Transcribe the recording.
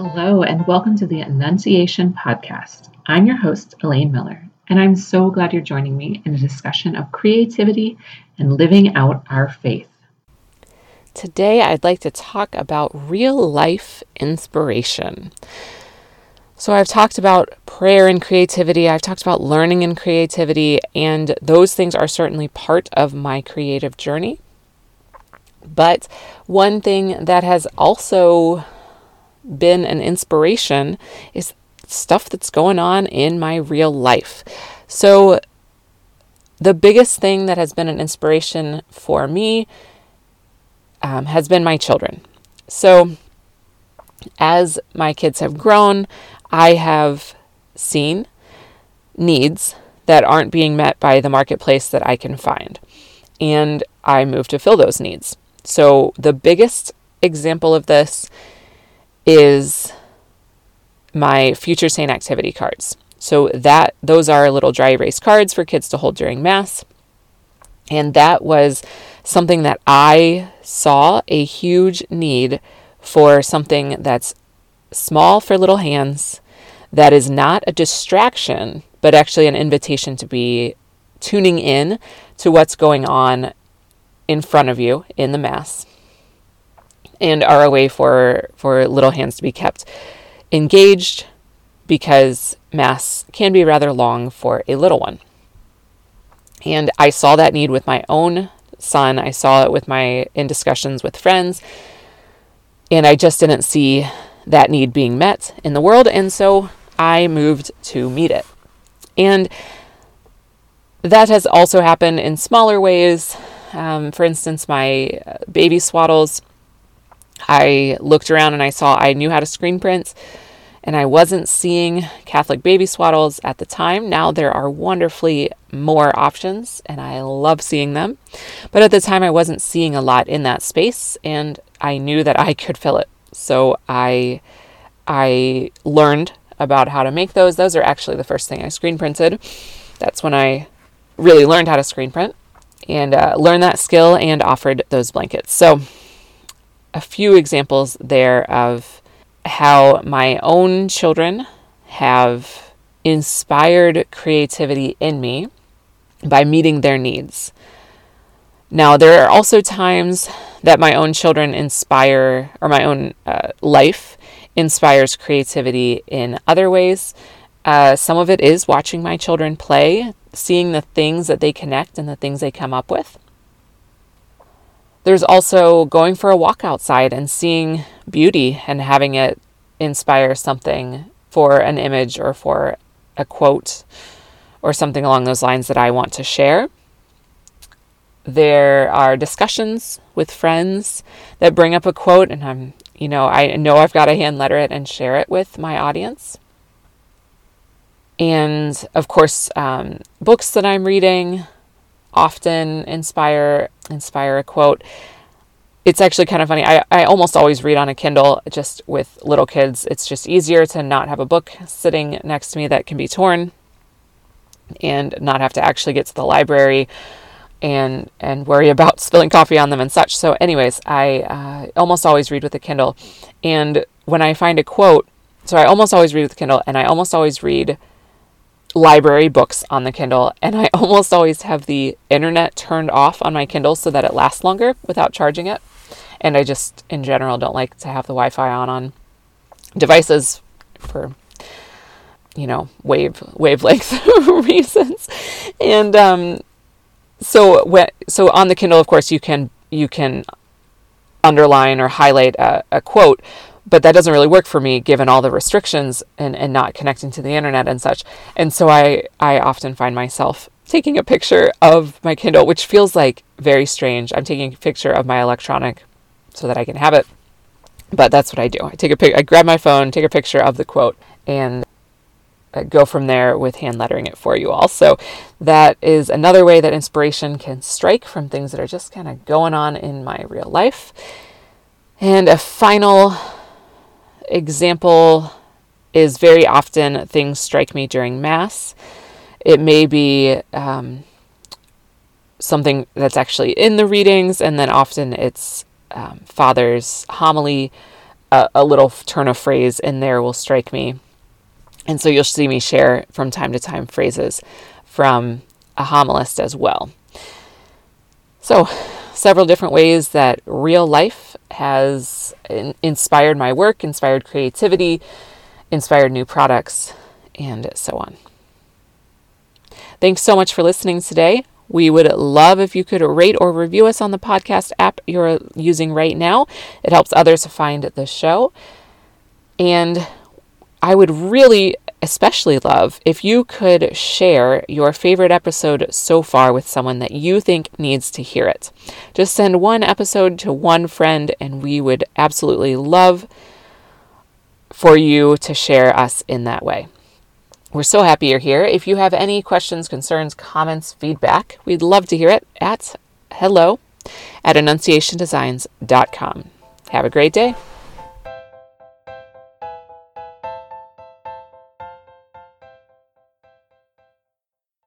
Hello, and welcome to the Annunciation Podcast. I'm your host, Elaine Miller, and I'm so glad you're joining me in a discussion of creativity and living out our faith. Today, I'd like to talk about real life inspiration. So, I've talked about prayer and creativity, I've talked about learning and creativity, and those things are certainly part of my creative journey. But one thing that has also been an inspiration is stuff that's going on in my real life. So, the biggest thing that has been an inspiration for me um, has been my children. So, as my kids have grown, I have seen needs that aren't being met by the marketplace that I can find. And I move to fill those needs. So, the biggest example of this is my future saint activity cards. So that those are little dry erase cards for kids to hold during mass. And that was something that I saw a huge need for something that's small for little hands, that is not a distraction, but actually an invitation to be tuning in to what's going on in front of you in the Mass and are a way for, for little hands to be kept engaged because Mass can be rather long for a little one. And I saw that need with my own son. I saw it with my in discussions with friends. And I just didn't see that need being met in the world. And so I moved to meet it. And that has also happened in smaller ways. Um, for instance, my uh, baby swaddles I looked around and I saw I knew how to screen print and I wasn't seeing Catholic baby swaddles at the time. Now there are wonderfully more options and I love seeing them. But at the time I wasn't seeing a lot in that space and I knew that I could fill it. So I I learned about how to make those. Those are actually the first thing I screen printed. That's when I really learned how to screen print and uh, learned that skill and offered those blankets. So a few examples there of how my own children have inspired creativity in me by meeting their needs. Now, there are also times that my own children inspire, or my own uh, life inspires creativity in other ways. Uh, some of it is watching my children play, seeing the things that they connect and the things they come up with. There's also going for a walk outside and seeing beauty and having it inspire something for an image or for a quote or something along those lines that I want to share. There are discussions with friends that bring up a quote, and I'm, you know, I know I've got to hand letter it and share it with my audience. And of course, um, books that I'm reading, often inspire inspire a quote. It's actually kind of funny. I, I almost always read on a Kindle just with little kids. It's just easier to not have a book sitting next to me that can be torn and not have to actually get to the library and and worry about spilling coffee on them and such. So, anyways, I uh, almost always read with a Kindle, and when I find a quote, so I almost always read with Kindle, and I almost always read library books on the Kindle, and I almost always have the internet turned off on my Kindle so that it lasts longer without charging it. And I just, in general, don't like to have the Wi Fi on on devices for you know wave wavelength reasons and um so when so on the kindle of course you can you can underline or highlight a, a quote but that doesn't really work for me given all the restrictions and, and not connecting to the internet and such. And so I, I often find myself taking a picture of my Kindle, which feels like very strange. I'm taking a picture of my electronic so that I can have it. But that's what I do. I take a pic I grab my phone, take a picture of the quote and go from there with hand lettering it for you all. So that is another way that inspiration can strike from things that are just kind of going on in my real life. And a final example is very often things strike me during Mass. It may be um, something that's actually in the readings, and then often it's um, Father's homily a, a little turn of phrase in there will strike me. And so you'll see me share from time to time phrases from a homilist as well. So, several different ways that real life has in- inspired my work, inspired creativity, inspired new products, and so on. Thanks so much for listening today. We would love if you could rate or review us on the podcast app you're using right now. It helps others find the show. And I would really especially love if you could share your favorite episode so far with someone that you think needs to hear it. Just send one episode to one friend, and we would absolutely love for you to share us in that way. We're so happy you're here. If you have any questions, concerns, comments, feedback, we'd love to hear it at hello at annunciationdesigns.com. Have a great day.